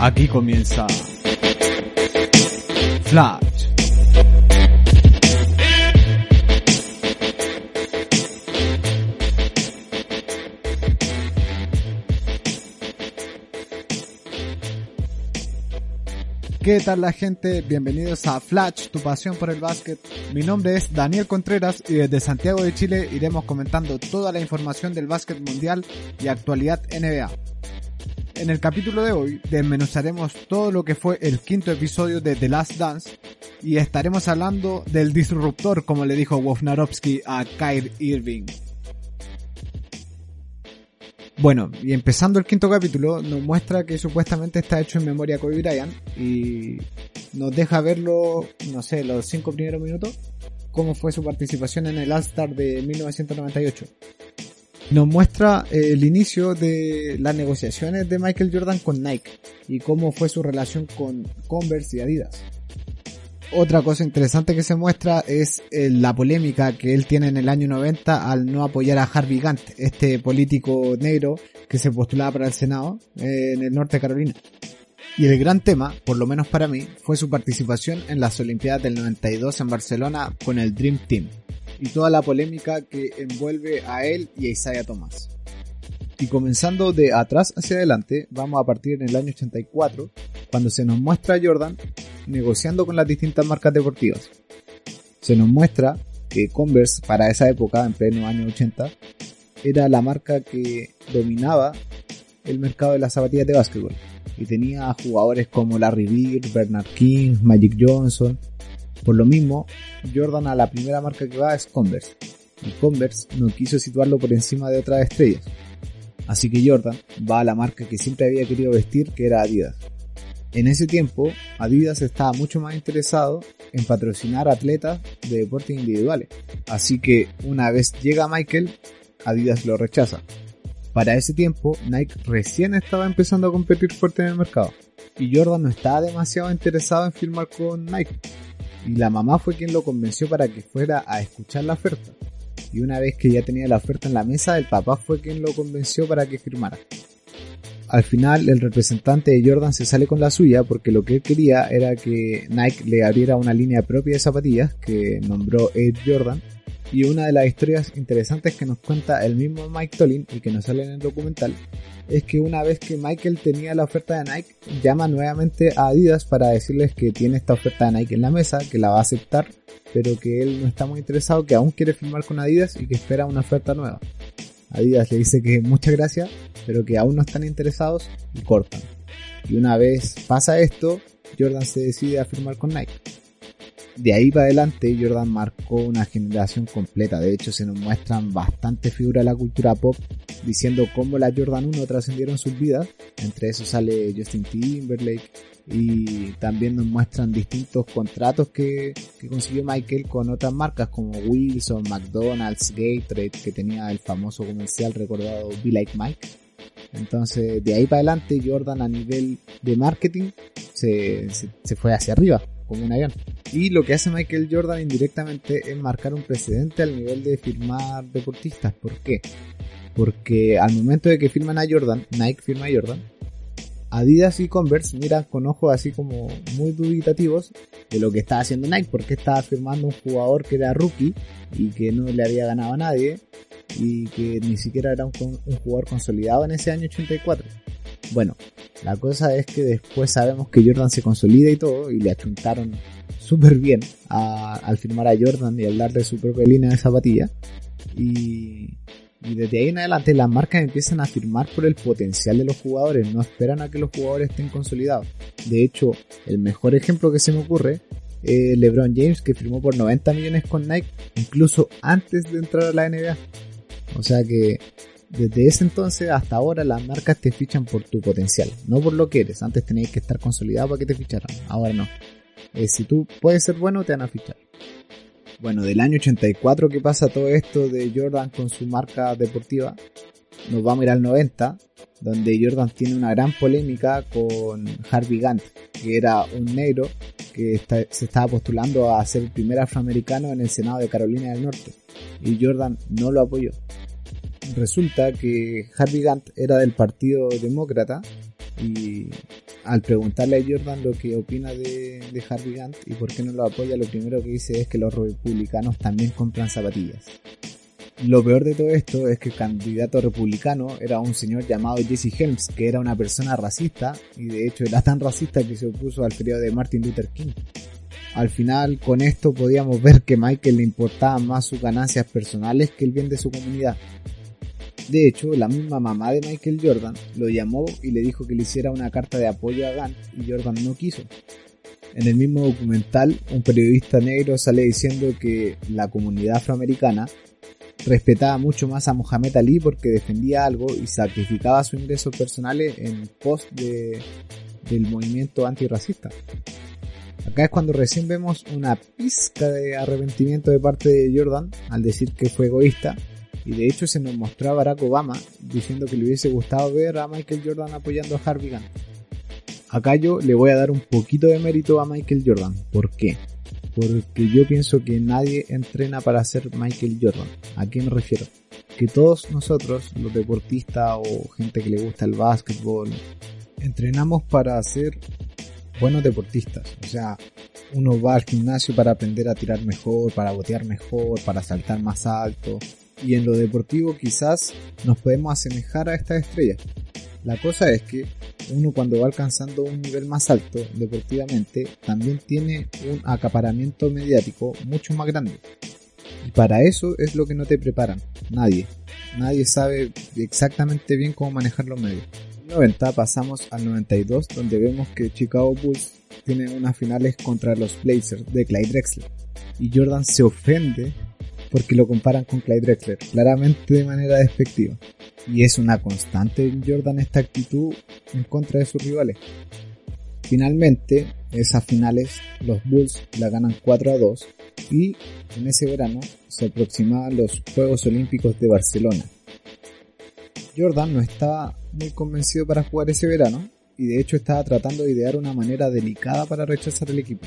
Aquí comienza Flash. ¿Qué tal la gente? Bienvenidos a Flash, tu pasión por el básquet. Mi nombre es Daniel Contreras y desde Santiago de Chile iremos comentando toda la información del básquet mundial y actualidad NBA. En el capítulo de hoy desmenuzaremos todo lo que fue el quinto episodio de The Last Dance y estaremos hablando del disruptor como le dijo Wojnarowski a Kyrie Irving. Bueno, y empezando el quinto capítulo, nos muestra que supuestamente está hecho en memoria a Kobe Bryant y nos deja verlo, no sé, los cinco primeros minutos, cómo fue su participación en el All-Star de 1998. Nos muestra el inicio de las negociaciones de Michael Jordan con Nike y cómo fue su relación con Converse y Adidas. Otra cosa interesante que se muestra es eh, la polémica que él tiene en el año 90 al no apoyar a Harvey Gantt, este político negro que se postulaba para el Senado eh, en el norte de Carolina. Y el gran tema, por lo menos para mí, fue su participación en las Olimpiadas del 92 en Barcelona con el Dream Team y toda la polémica que envuelve a él y a Isaiah Thomas. Y comenzando de atrás hacia adelante, vamos a partir en el año 84, cuando se nos muestra a Jordan negociando con las distintas marcas deportivas. Se nos muestra que Converse para esa época, en pleno año 80, era la marca que dominaba el mercado de las zapatillas de básquetbol y tenía jugadores como Larry Bird, Bernard King, Magic Johnson. Por lo mismo, Jordan a la primera marca que va es Converse y Converse no quiso situarlo por encima de otras estrellas. Así que Jordan va a la marca que siempre había querido vestir, que era Adidas. En ese tiempo, Adidas estaba mucho más interesado en patrocinar atletas de deportes individuales. Así que una vez llega Michael, Adidas lo rechaza. Para ese tiempo, Nike recién estaba empezando a competir fuerte en el mercado. Y Jordan no estaba demasiado interesado en firmar con Nike. Y la mamá fue quien lo convenció para que fuera a escuchar la oferta y una vez que ya tenía la oferta en la mesa, el papá fue quien lo convenció para que firmara. Al final, el representante de Jordan se sale con la suya porque lo que él quería era que Nike le abriera una línea propia de zapatillas que nombró Air Jordan. Y una de las historias interesantes que nos cuenta el mismo Mike Tollin y que nos sale en el documental es que una vez que Michael tenía la oferta de Nike, llama nuevamente a Adidas para decirles que tiene esta oferta de Nike en la mesa, que la va a aceptar, pero que él no está muy interesado, que aún quiere firmar con Adidas y que espera una oferta nueva. Adidas le dice que muchas gracias, pero que aún no están interesados y cortan. Y una vez pasa esto, Jordan se decide a firmar con Nike. De ahí para adelante Jordan marcó una generación completa, de hecho se nos muestran bastantes figuras de la cultura pop diciendo cómo la Jordan 1 trascendieron sus vidas, entre eso sale Justin Timberlake y también nos muestran distintos contratos que, que consiguió Michael con otras marcas como Wilson, McDonald's, Gatorade, que tenía el famoso comercial recordado Be Like Mike. Entonces, de ahí para adelante, Jordan a nivel de marketing se, se, se fue hacia arriba como un. Y lo que hace Michael Jordan indirectamente es marcar un precedente al nivel de firmar deportistas. ¿Por qué? Porque al momento de que firman a Jordan, Nike firma a Jordan, Adidas y Converse miran con ojos así como muy dubitativos de lo que estaba haciendo Nike, porque estaba firmando un jugador que era rookie y que no le había ganado a nadie y que ni siquiera era un, un jugador consolidado en ese año 84. Bueno, la cosa es que después sabemos que Jordan se consolida y todo, y le achuntaron súper bien al firmar a Jordan y al darle su propia línea de zapatilla. Y, y desde ahí en adelante las marcas empiezan a firmar por el potencial de los jugadores, no esperan a que los jugadores estén consolidados. De hecho, el mejor ejemplo que se me ocurre eh, LeBron James que firmó por 90 millones con Nike incluso antes de entrar a la NBA. O sea que desde ese entonces hasta ahora las marcas te fichan por tu potencial, no por lo que eres. Antes tenías que estar consolidado para que te ficharan, ahora no. Eh, si tú puedes ser bueno, te van a fichar. Bueno, del año 84 que pasa todo esto de Jordan con su marca deportiva, nos vamos a ir al 90, donde Jordan tiene una gran polémica con Harvey Gantt, que era un negro que se estaba postulando a ser el primer afroamericano en el Senado de Carolina del Norte, y Jordan no lo apoyó. Resulta que Harvey Gantt era del Partido Demócrata y al preguntarle a Jordan lo que opina de, Harvey Gantt y por qué no lo apoya, lo primero que dice es que los republicanos también compran zapatillas. Lo peor de todo esto es que el candidato republicano era un señor llamado Jesse Helms, que era una persona racista y de hecho era tan racista que se opuso al periodo de Martin Luther King. Al final, con esto podíamos ver que Michael le importaban más sus ganancias personales que el bien de su comunidad. De hecho, la misma mamá de Michael Jordan lo llamó y le dijo que le hiciera una carta de apoyo a Gant y Jordan no quiso. En el mismo documental, un periodista negro sale diciendo que la comunidad afroamericana respetaba mucho más a Mohamed Ali porque defendía algo y sacrificaba sus ingresos personales en pos de, del movimiento antirracista. Acá es cuando recién vemos una pizca de arrepentimiento de parte de Jordan al decir que fue egoísta y de hecho se nos mostró a Barack Obama diciendo que le hubiese gustado ver a Michael Jordan apoyando a Harvey Gantt. Acá yo le voy a dar un poquito de mérito a Michael Jordan. ¿Por qué? Porque yo pienso que nadie entrena para ser Michael Jordan. ¿A qué me refiero? Que todos nosotros, los deportistas o gente que le gusta el básquetbol, entrenamos para ser buenos deportistas. O sea, uno va al gimnasio para aprender a tirar mejor, para botear mejor, para saltar más alto, y en lo deportivo quizás nos podemos asemejar a estas estrellas. La cosa es que uno cuando va alcanzando un nivel más alto deportivamente también tiene un acaparamiento mediático mucho más grande. Y para eso es lo que no te preparan, nadie. Nadie sabe exactamente bien cómo manejar los medios. En 90 pasamos al 92 donde vemos que Chicago Bulls tiene unas finales contra los Blazers de Clyde Drexler. Y Jordan se ofende porque lo comparan con Clyde Drexler, claramente de manera despectiva. Y es una constante en Jordan esta actitud en contra de sus rivales. Finalmente, esas finales, los Bulls la ganan 4 a 2 y en ese verano se aproximaban los Juegos Olímpicos de Barcelona. Jordan no estaba muy convencido para jugar ese verano y de hecho estaba tratando de idear una manera delicada para rechazar el equipo.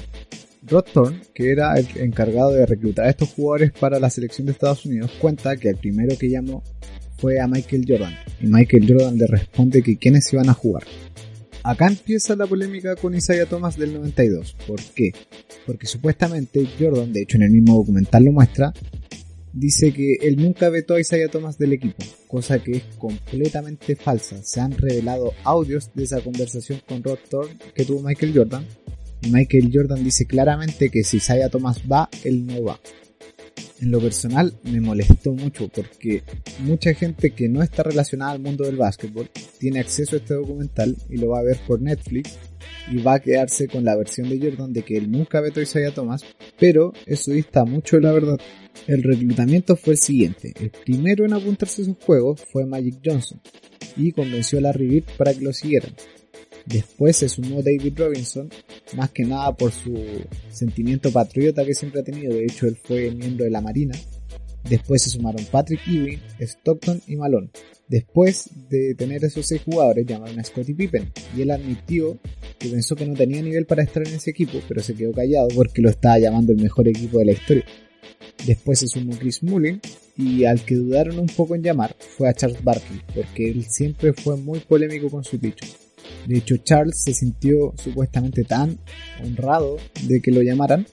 Rod que era el encargado de reclutar a estos jugadores para la selección de Estados Unidos, cuenta que el primero que llamó fue a Michael Jordan, y Michael Jordan le responde que quiénes iban a jugar. Acá empieza la polémica con Isaiah Thomas del 92. ¿Por qué? Porque supuestamente Jordan, de hecho en el mismo documental lo muestra, dice que él nunca vetó a Isaiah Thomas del equipo, cosa que es completamente falsa. Se han revelado audios de esa conversación con Rod Thorne que tuvo Michael Jordan Michael Jordan dice claramente que si Isaiah Thomas va, él no va. En lo personal me molestó mucho porque mucha gente que no está relacionada al mundo del básquetbol tiene acceso a este documental y lo va a ver por Netflix y va a quedarse con la versión de Jordan de que él nunca vetó a Isaiah Thomas, pero eso dista mucho de la verdad. El reclutamiento fue el siguiente. El primero en apuntarse a sus juegos fue Magic Johnson y convenció a Larry Bird para que lo siguieran. Después se sumó David Robinson, más que nada por su sentimiento patriota que siempre ha tenido, de hecho él fue miembro de la Marina. Después se sumaron Patrick Ewing, Stockton y Malone. Después de tener esos seis jugadores, llamaron a Scottie Pippen y él admitió que pensó que no tenía nivel para estar en ese equipo, pero se quedó callado porque lo estaba llamando el mejor equipo de la historia. Después se sumó Chris Mullin y al que dudaron un poco en llamar fue a Charles Barkley, porque él siempre fue muy polémico con su dicho. De hecho, Charles se sintió supuestamente tan honrado de que lo llamaran,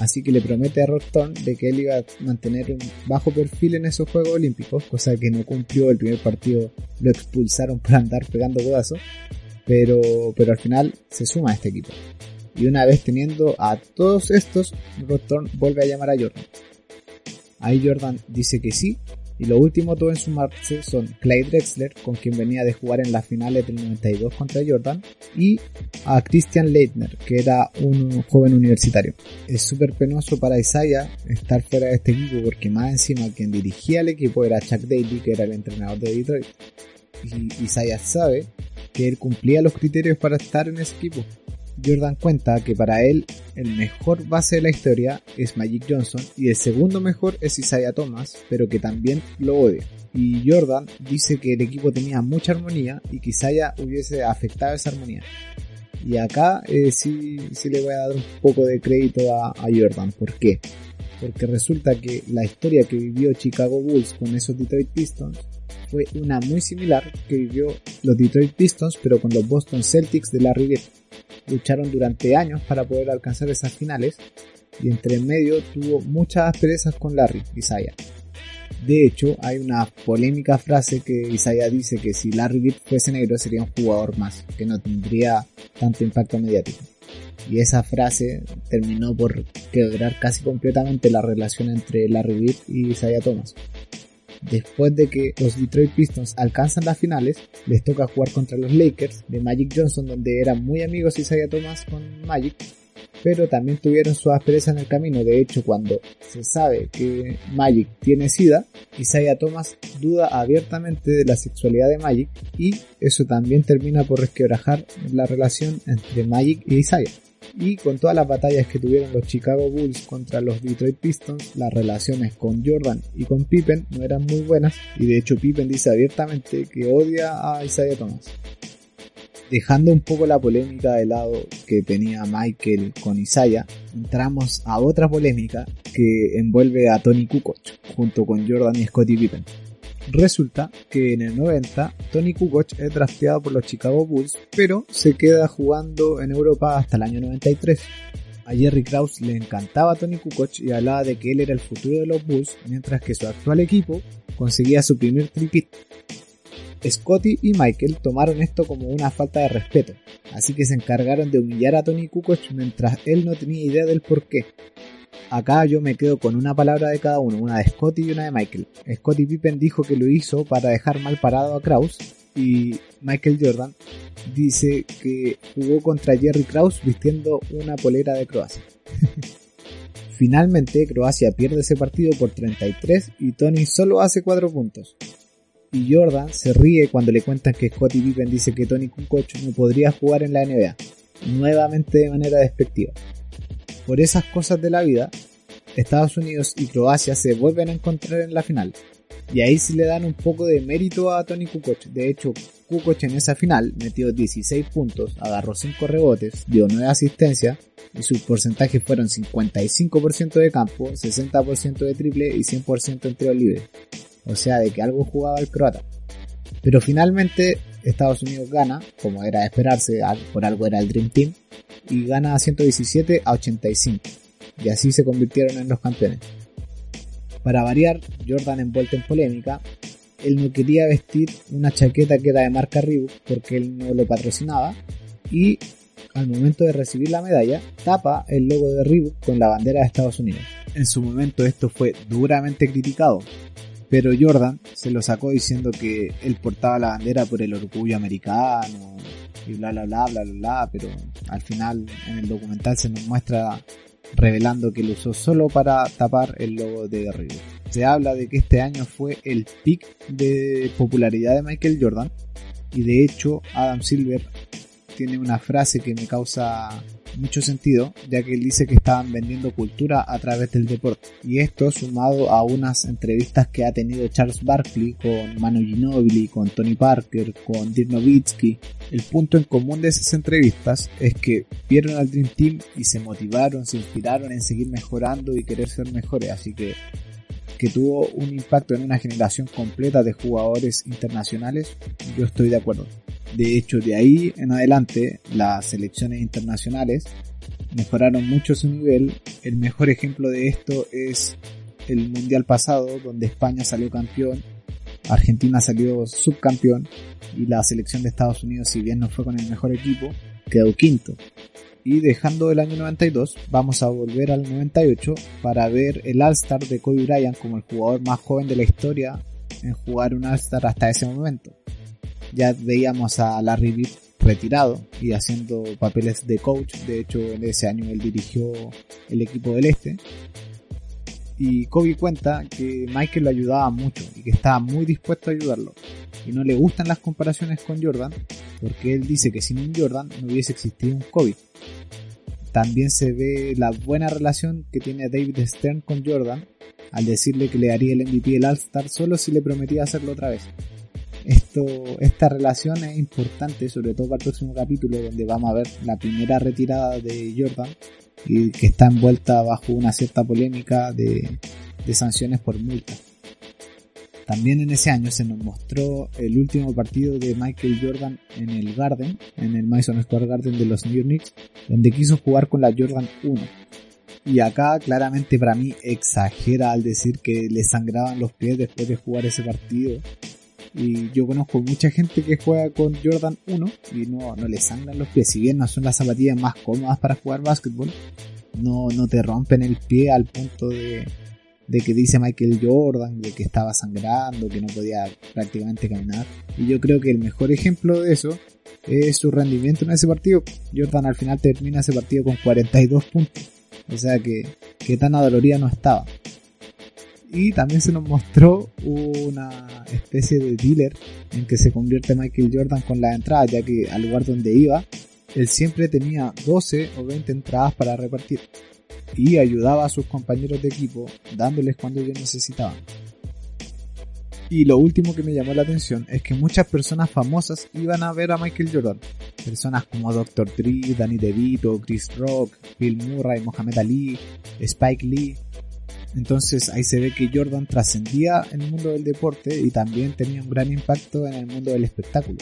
así que le promete a Rod de que él iba a mantener un bajo perfil en esos Juegos Olímpicos, cosa que no cumplió. El primer partido lo expulsaron por andar pegando codazos, pero, pero al final se suma a este equipo. Y una vez teniendo a todos estos, Rod vuelve a llamar a Jordan. Ahí Jordan dice que sí, Y lo último todo en sumarse son Clyde Drexler, con quien venía de jugar en las finales del 92 contra Jordan, y a Christian Leitner, que era un joven universitario. Es súper penoso para Isaiah estar fuera de este equipo porque más encima quien dirigía el equipo era Chuck Daly, que era el entrenador de Detroit. Y Isaiah sabe que él cumplía los criterios para estar en ese equipo. Jordan cuenta que para él el mejor base de la historia es Magic Johnson y el segundo mejor es Isaiah Thomas, pero que también lo odia. Y Jordan dice que el equipo tenía mucha armonía y que Isaiah hubiese afectado esa armonía. Y acá eh, sí, sí, le voy a dar un poco de crédito a, Jordan. ¿Por qué? Porque resulta que la historia que vivió Chicago Bulls con esos Detroit Pistons fue una muy similar que vivió los Detroit Pistons pero con los Boston Celtics de Larry Bird lucharon durante años para poder alcanzar esas finales y entre medio tuvo muchas asperezas con Larry Isaiah. De hecho, hay una polémica frase que Isaiah dice que si Larry Bird fuese negro sería un jugador más, que no tendría tanto impacto mediático. Y esa frase terminó por quebrar casi completamente la relación entre Larry Bird y Isaiah Thomas. Después de que los Detroit Pistons alcanzan las finales, les toca jugar contra los Lakers de Magic Johnson, donde eran muy amigos Isaiah Thomas con Magic, pero también tuvieron su aspereza en el camino. De hecho, cuando se sabe que Magic tiene SIDA, Isaiah Thomas duda abiertamente de la sexualidad de Magic y eso también termina por resquebrajar la relación entre Magic y Isaiah. Y con todas las batallas que tuvieron los Chicago Bulls contra los Detroit Pistons, las relaciones con Jordan y con Pippen no eran muy buenas y de hecho Pippen dice abiertamente que odia a Isaiah Thomas. Dejando un poco la polémica de lado que tenía Michael con Isaiah, entramos a otra polémica que envuelve a Tony Kukoc junto con Jordan y Scottie Pippen. Resulta que en el 90 Tony Kukoc es drafteado por los Chicago Bulls, pero se queda jugando en Europa hasta el año 93. A Jerry Krause le encantaba Tony Kukoc y hablaba de que él era el futuro de los Bulls, mientras que su actual equipo conseguía su primer tripit. Scotty y Michael tomaron esto como una falta de respeto, así que se encargaron de humillar a Tony Kukoc mientras él no tenía idea del por qué. Acá yo me quedo con una palabra de cada uno, una de Scotty y una de Michael. Scotty Pippen dijo que lo hizo para dejar mal parado a Kraus y Michael Jordan dice que jugó contra Jerry Krause vistiendo una polera de Croacia. Finalmente Croacia pierde ese partido por 33 y Tony solo hace 4 puntos. Y Jordan se ríe cuando le cuentan que Scottie Pippen dice que Tony Kukoc no podría jugar en la NBA, nuevamente de manera despectiva. Por esas cosas de la vida, Estados Unidos y Croacia se vuelven a encontrar en la final. Y ahí sí le dan un poco de mérito a Tony Kukoc. De hecho, Kukoc en esa final metió 16 puntos, agarró 5 rebotes, dio 9 asistencias y sus porcentajes fueron 55% de campo, 60% de triple y 100% en tiro libre. O sea, de que algo jugaba el croata. Pero finalmente Estados Unidos gana, como era de esperarse, por algo era el Dream Team, y gana 117 a 85. Y así se convirtieron en los campeones. Para variar, Jordan envuelto en polémica, él no quería vestir una chaqueta que era de marca Reebok porque él no lo patrocinaba y al momento de recibir la medalla tapa el logo de Reebok con la bandera de Estados Unidos. En su momento esto fue duramente criticado, pero Jordan se lo sacó diciendo que él portaba la bandera por el orgullo americano y bla bla bla bla bla, pero al final en el documental se nos muestra revelando que lo usó solo para tapar el logo de Reebok. Se habla de que este año fue el pic de popularidad de Michael Jordan y de hecho Adam Silver tiene una frase que me causa mucho sentido, ya que él dice que estaban vendiendo cultura a través del deporte. Y esto sumado a unas entrevistas que ha tenido Charles Barkley con Manu Ginobili, con Tony Parker, con Dirk Nowitzki. El punto en común de esas entrevistas es que vieron al Dream Team y se motivaron, se inspiraron en seguir mejorando y querer ser mejores. Así que que tuvo un impacto en una generación completa de jugadores internacionales, yo estoy de acuerdo. De hecho, de ahí en adelante, las selecciones internacionales mejoraron mucho su nivel. El mejor ejemplo de esto es el Mundial pasado, donde España salió campeón, Argentina salió subcampeón y la selección de Estados Unidos, si bien no fue con el mejor equipo, quedó quinto. Y dejando el año 92, vamos a volver al 98 para ver el All-Star de Kobe Bryant como el jugador más joven de la historia en jugar un All-Star hasta ese momento. Ya veíamos a Larry Bird retirado y haciendo papeles de coach. De hecho, en ese año él dirigió el equipo del Este. Y Kobe cuenta que Michael lo ayudaba mucho y que estaba muy dispuesto a ayudarlo. Y no le gustan las comparaciones con Jordan porque él dice que sin un Jordan no hubiese existido un Kobe. También se ve la buena relación que tiene David Stern con Jordan al decirle que le daría el MVP del All-Star solo si le prometía hacerlo otra vez. Esto, esta relación es importante, sobre todo para el próximo capítulo, donde vamos a ver la primera retirada de Jordan y que está envuelta bajo una cierta polémica de, sanciones por multa. También en ese año se nos mostró el último partido de Michael Jordan en el Garden, en el Madison Square Garden de los New Knicks, donde quiso jugar con la Jordan 1. Y acá claramente para mí exagera al decir que le sangraban los pies después de jugar ese partido. Y yo conozco mucha gente que juega con Jordan 1 y no, no le sangran los pies. Si bien no son las zapatillas más cómodas para jugar básquetbol, no, no te rompen el pie al punto de, de que dice Michael Jordan, de que estaba sangrando, que no podía prácticamente caminar. Y yo creo que el mejor ejemplo de eso es su rendimiento en ese partido. Jordan al final termina ese partido con 42 puntos. O sea que, que tan adolorida no estaba. Y también se nos mostró una especie de dealer en que se convierte Michael Jordan con la entrada, ya que al lugar donde iba, él siempre tenía 12 o 20 entradas para repartir y ayudaba a sus compañeros de equipo dándoles cuando ellos necesitaban. Y lo último que me llamó la atención es que muchas personas famosas iban a ver a Michael Jordan. Personas como Dr. Dre, Danny DeVito, Chris Rock, Bill Murray, Mohamed Ali, Spike Lee. Entonces ahí se ve que Jordan trascendía en el mundo del deporte y también tenía un gran impacto en el mundo del espectáculo.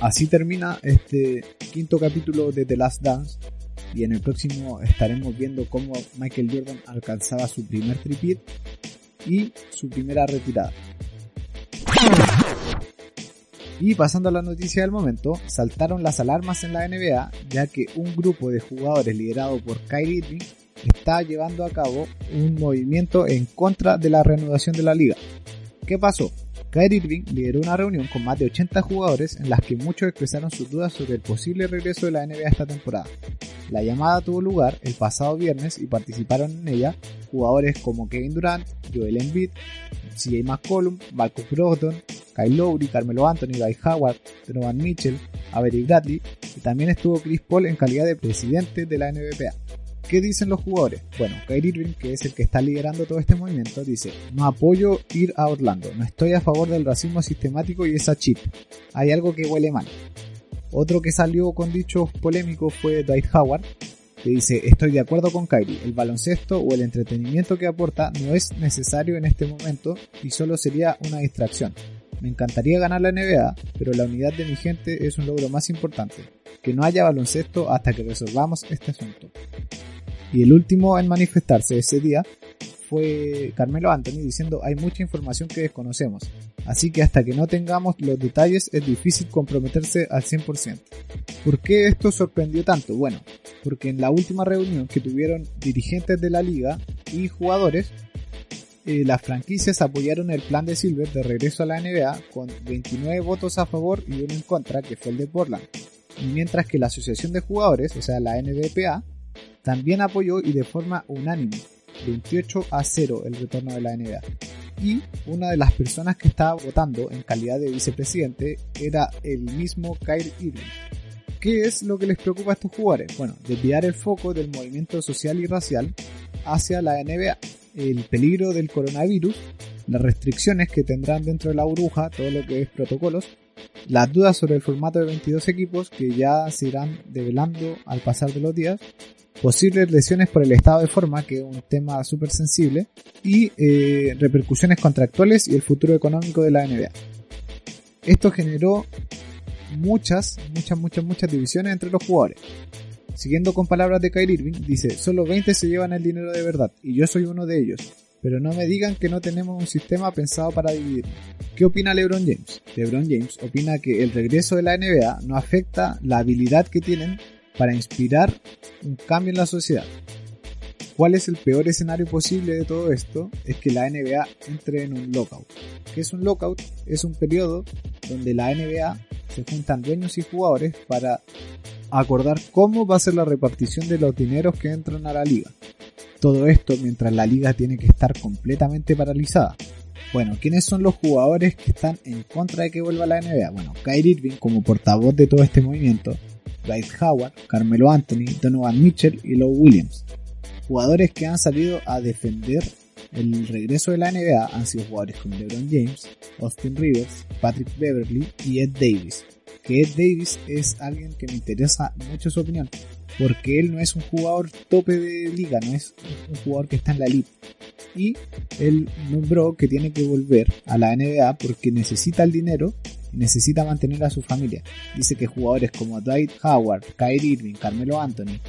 Así termina este quinto capítulo de The Last Dance y en el próximo estaremos viendo cómo Michael Jordan alcanzaba su primer tripit y su primera retirada. Y pasando a la noticia del momento, saltaron las alarmas en la NBA ya que un grupo de jugadores liderado por Kyrie Irving está llevando a cabo un movimiento en contra de la reanudación de la liga. ¿Qué pasó? Kyrie Irving lideró una reunión con más de 80 jugadores en las que muchos expresaron sus dudas sobre el posible regreso de la NBA esta temporada. La llamada tuvo lugar el pasado viernes y participaron en ella jugadores como Kevin Durant, Joel Embiid, CJ McCollum, Marcus Brogdon, Kyle Lowry, Carmelo Anthony, Guy Howard, Donovan Mitchell, Avery Bradley y también estuvo Chris Paul en calidad de presidente de la NBA. ¿Qué dicen los jugadores? Bueno, Kyrie Irving, que es el que está liderando todo este movimiento, dice, no apoyo ir a Orlando, no estoy a favor del racismo sistemático y esa chip. Hay algo que huele mal. Otro que salió con dichos polémicos fue Dwight Howard, que dice, estoy de acuerdo con Kyrie, el baloncesto o el entretenimiento que aporta no es necesario en este momento y solo sería una distracción. Me encantaría ganar la NBA, pero la unidad de mi gente es un logro más importante. Que no haya baloncesto hasta que resolvamos este asunto. Y el último en manifestarse ese día fue Carmelo Anthony diciendo hay mucha información que desconocemos, así que hasta que no tengamos los detalles es difícil comprometerse al 100%. ¿Por qué esto sorprendió tanto? Bueno, porque en la última reunión que tuvieron dirigentes de la liga y jugadores, eh, las franquicias apoyaron el plan de Silver de regreso a la NBA con 29 votos a favor y uno en contra, que fue el de Portland. mientras que la asociación de jugadores, o sea la NBPA, también apoyó y de forma unánime 28 a 0 el retorno de la NBA. Y una de las personas que estaba votando en calidad de vicepresidente era el mismo Kyrie Irving. ¿Qué es lo que les preocupa a estos jugadores? Bueno, desviar el foco del movimiento social y racial hacia la NBA, el peligro del coronavirus, las restricciones que tendrán dentro de la burbuja, todo lo que es protocolos, las dudas sobre el formato de 22 equipos que ya se irán develando al pasar de los días, posibles lesiones por el estado de forma, que es un tema súper sensible, y eh, repercusiones contractuales y el futuro económico de la NBA. Esto generó muchas, muchas, muchas, muchas divisiones entre los jugadores. Siguiendo con palabras de Kyrie Irving, dice, solo 20 se llevan el dinero de verdad, y yo soy uno de ellos. Pero no me digan que no tenemos un sistema pensado para dividir. ¿Qué opina LeBron James? LeBron James opina que el regreso de la NBA no afecta la habilidad que tienen para inspirar un cambio en la sociedad. ¿Cuál es el peor escenario posible de todo esto? Es que la NBA entre en un lockout. ¿Qué es un lockout? Es un periodo donde la NBA se juntan dueños y jugadores para acordar cómo va a ser la repartición de los dineros que entran a la liga. Todo esto mientras la liga tiene que estar completamente paralizada. Bueno, ¿quiénes son los jugadores que están en contra de que vuelva la NBA? Bueno, Kyrie Irving como portavoz de todo este movimiento, Dwight Howard, Carmelo Anthony, Donovan Mitchell y Lowe Williams. Jugadores que han salido a defender el regreso de la NBA han sido jugadores como LeBron James, Austin Rivers, Patrick Beverly y Ed Davis. Que Ed Davis es alguien que me interesa mucho su opinión, porque él no es un jugador tope de liga, no es un jugador que está en la elite. Y él nombró que tiene que volver a la NBA porque necesita el dinero necesita mantener a su familia. Dice que jugadores como Dwight Howard, Kyrie Irving, Carmelo Anthony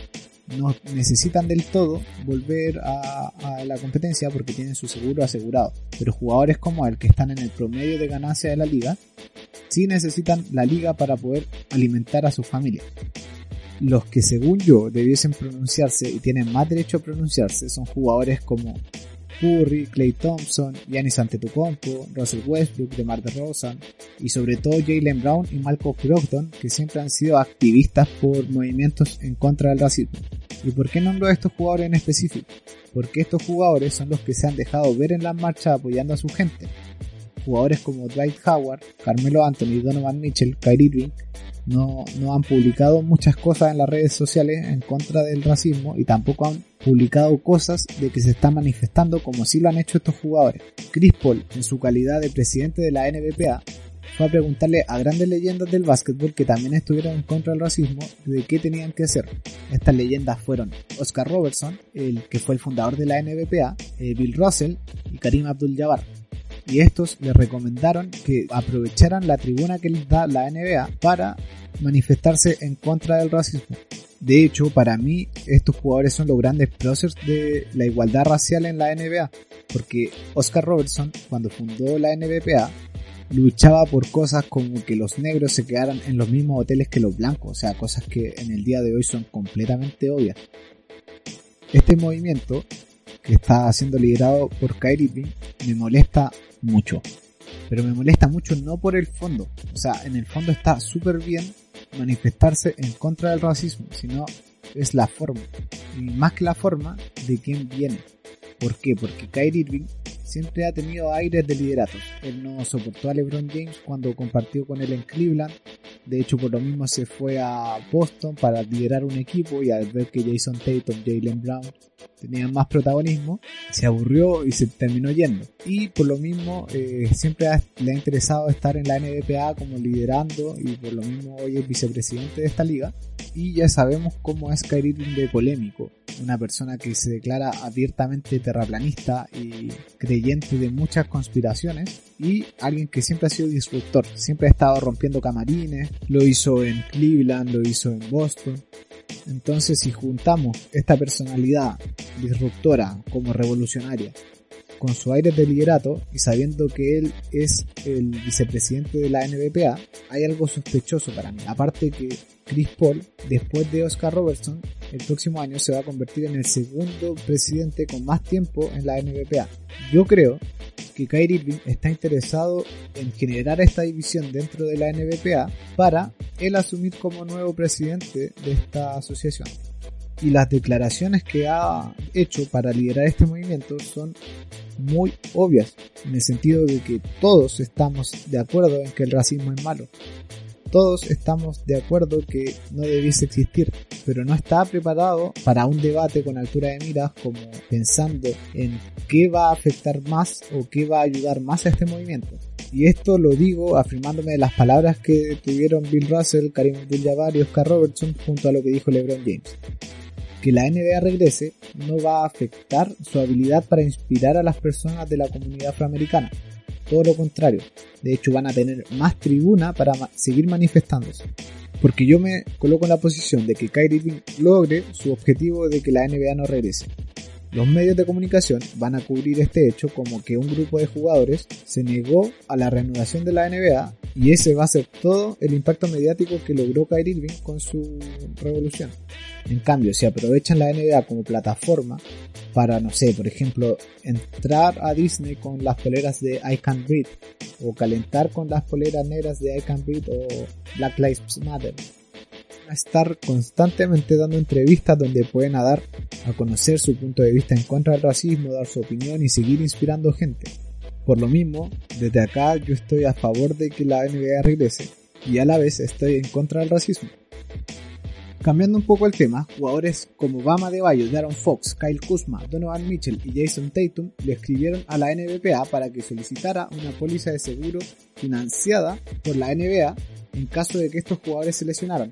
no necesitan del todo volver a, a, la competencia porque tienen su seguro asegurado. Pero jugadores como él que están en el promedio de ganancia de la liga, sí necesitan la liga para poder alimentar a su familia los que según yo debiesen pronunciarse y tienen más derecho a pronunciarse son jugadores como Curry, Clay Thompson, Giannis Antetokounmpo, Russell Westbrook, DeMar DeRozan y sobre todo Jalen Brown y Malcolm Brogdon que siempre han sido activistas por movimientos en contra del racismo. ¿Y por qué nombro a estos jugadores en específico? Porque estos jugadores son los que se han dejado ver en la marcha apoyando a su gente. Jugadores como Dwight Howard, Carmelo Anthony, Donovan Mitchell, Kyrie Irving no, no han publicado muchas cosas en las redes sociales en contra del racismo y tampoco han publicado cosas de que se están manifestando como si lo han hecho estos jugadores. Chris Paul, en su calidad de presidente de la NBPA, fue a preguntarle a grandes leyendas del básquetbol que también estuvieron en contra del racismo de qué tenían que hacer. Estas leyendas fueron Oscar Robertson, el que fue el fundador de la NBPA, eh, Bill Russell y Karim Abdul-Jabbar y estos le recomendaron que aprovecharan la tribuna que les da la NBA para manifestarse en contra del racismo. De hecho, para mí, estos jugadores son los grandes próceres de la igualdad racial en la NBA, porque Oscar Robertson, cuando fundó la NBPA, luchaba por cosas como que los negros se quedaran en los mismos hoteles que los blancos, o sea, cosas que en el día de hoy son completamente obvias. Este movimiento, que está siendo liderado por Kyrie me molesta mucho. Pero me molesta mucho no por el fondo. O sea, en el fondo está súper bien manifestarse en contra del racismo, sino es la forma. Y más que la forma, de quién viene. ¿Por qué? Porque Kyrie Irving siempre ha tenido aires de liderato. Él no soportó a LeBron James cuando compartió con él en Cleveland. De hecho, por lo mismo se fue a Boston para liderar un equipo y al ver que Jason Tatum, Jalen Brown tenían más protagonismo, se aburrió y se terminó yendo. Y por lo mismo eh, siempre le ha interesado estar en la NBPA como liderando y por lo mismo hoy es vicepresidente de esta liga. Y ya sabemos cómo es Kyrie de polémico, una persona que se declara abiertamente terraplanista y creyente de muchas conspiraciones y alguien que siempre ha sido disruptor, siempre ha estado rompiendo camarines, lo hizo en Cleveland, lo hizo en Boston. Entonces si juntamos esta personalidad disruptora como revolucionaria con su aire de liderato y sabiendo que él es el vicepresidente de la NBPA, hay algo sospechoso para mí. Aparte que Chris Paul, después de Oscar Robertson, el próximo año se va a convertir en el segundo presidente con más tiempo en la NBPA. Yo creo que Kyrie Irving está interesado en generar esta división dentro de la NBPA para él asumir como nuevo presidente de esta asociación y las declaraciones que ha hecho para liderar este movimiento son muy obvias, en el sentido de que todos estamos de acuerdo en que el racismo es malo. Todos estamos de acuerdo que no debiese existir, pero no está preparado para un debate con altura de miras como pensando en qué va a afectar más o qué va a ayudar más a este movimiento. Y esto lo digo afirmándome de las palabras que tuvieron Bill Russell, Karim Abdul-Jabbar y Oscar Robertson junto a lo que dijo LeBron James que la NBA regrese no va a afectar su habilidad para inspirar a las personas de la comunidad afroamericana. Todo lo contrario, de hecho van a tener más tribuna para seguir manifestándose. Porque yo me coloco en la posición de que Kyrie Irving logre su objetivo de que la NBA no regrese. Los medios de comunicación van a cubrir este hecho como que un grupo de jugadores se negó a la reanudación de la NBA Y ese va a ser todo el impacto mediático que logró Kyrie Irving con su revolución. En cambio, si aprovechan la NBA como plataforma para, no sé, por ejemplo, entrar a Disney con las poleras de I Can't Breathe, o calentar con las poleras negras de I Can't Breathe, o Black Lives Matter, a estar constantemente dando entrevistas donde pueden dar a conocer su punto de vista en contra del racismo, dar su opinión y seguir inspirando gente. Por lo mismo, desde acá yo estoy a favor de que la NBA regrese y a la vez estoy en contra del racismo. Cambiando un poco el tema, jugadores como Bama de Bayo, Darren Fox, Kyle Kuzma, Donovan Mitchell y Jason Tatum le escribieron a la NBPA para que solicitara una póliza de seguro financiada por la NBA en caso de que estos jugadores se lesionaran,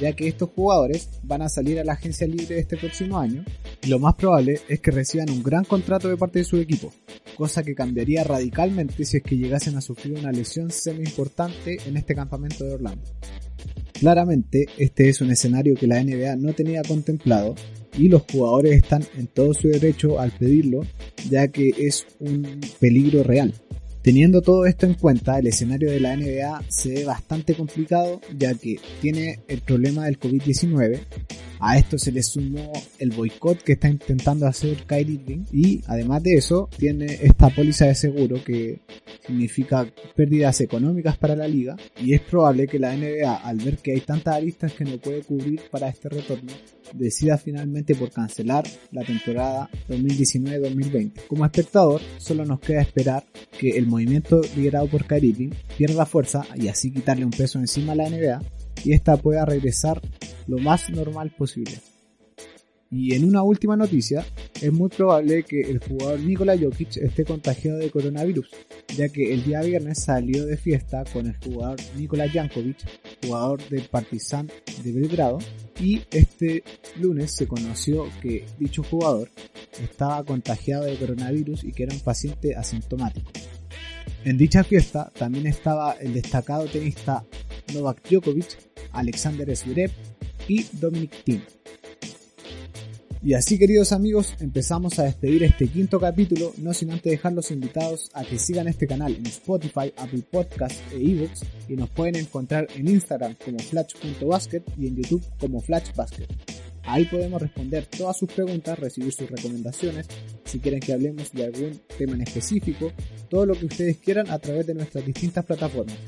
ya que estos jugadores van a salir a la agencia libre este próximo año y lo más probable es que reciban un gran contrato de parte de su equipo, cosa que cambiaría radicalmente si es que llegasen a sufrir una lesión semi importante en este campamento de Orlando. Claramente, este es un escenario que la NBA no tenía contemplado y los jugadores están en todo su derecho al pedirlo, ya que es un peligro real. Teniendo todo esto en cuenta, el escenario de la NBA se ve bastante complicado, ya que tiene el problema del COVID-19, a esto se le sumó el boicot que está intentando hacer Kyrie Irving y además de eso tiene esta póliza de seguro que significa pérdidas económicas para la liga y es probable que la NBA al ver que hay tantas aristas que no puede cubrir para este retorno decida finalmente por cancelar la temporada 2019-2020. Como espectador solo nos queda esperar que el movimiento liderado por Kyrie pierda fuerza y así quitarle un peso encima a la NBA y esta pueda regresar lo más normal posible. Y en una última noticia, es muy probable que el jugador Nikola Jokic esté contagiado de coronavirus, ya que el día viernes salió de fiesta con el jugador Nikola Jankovic, jugador del Partizan de Belgrado, y este lunes se conoció que dicho jugador estaba contagiado de coronavirus y que era un paciente asintomático. En dicha fiesta también estaba el destacado tenista Novak Djokovic, Alexander Zverev y Dominic Thiem. Y así queridos amigos, empezamos a despedir este quinto capítulo, no sin antes dejarlos invitados a que sigan este canal en Spotify, Apple Podcasts e ebooks y nos pueden encontrar en Instagram como flash.basket y en YouTube como flashbasket. Ahí podemos responder todas sus preguntas, recibir sus recomendaciones, si quieren que hablemos de algún tema en específico, todo lo que ustedes quieran a través de nuestras distintas plataformas.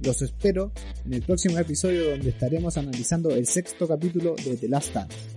Los espero en el próximo episodio donde estaremos analizando el sexto capítulo de The Last Dance.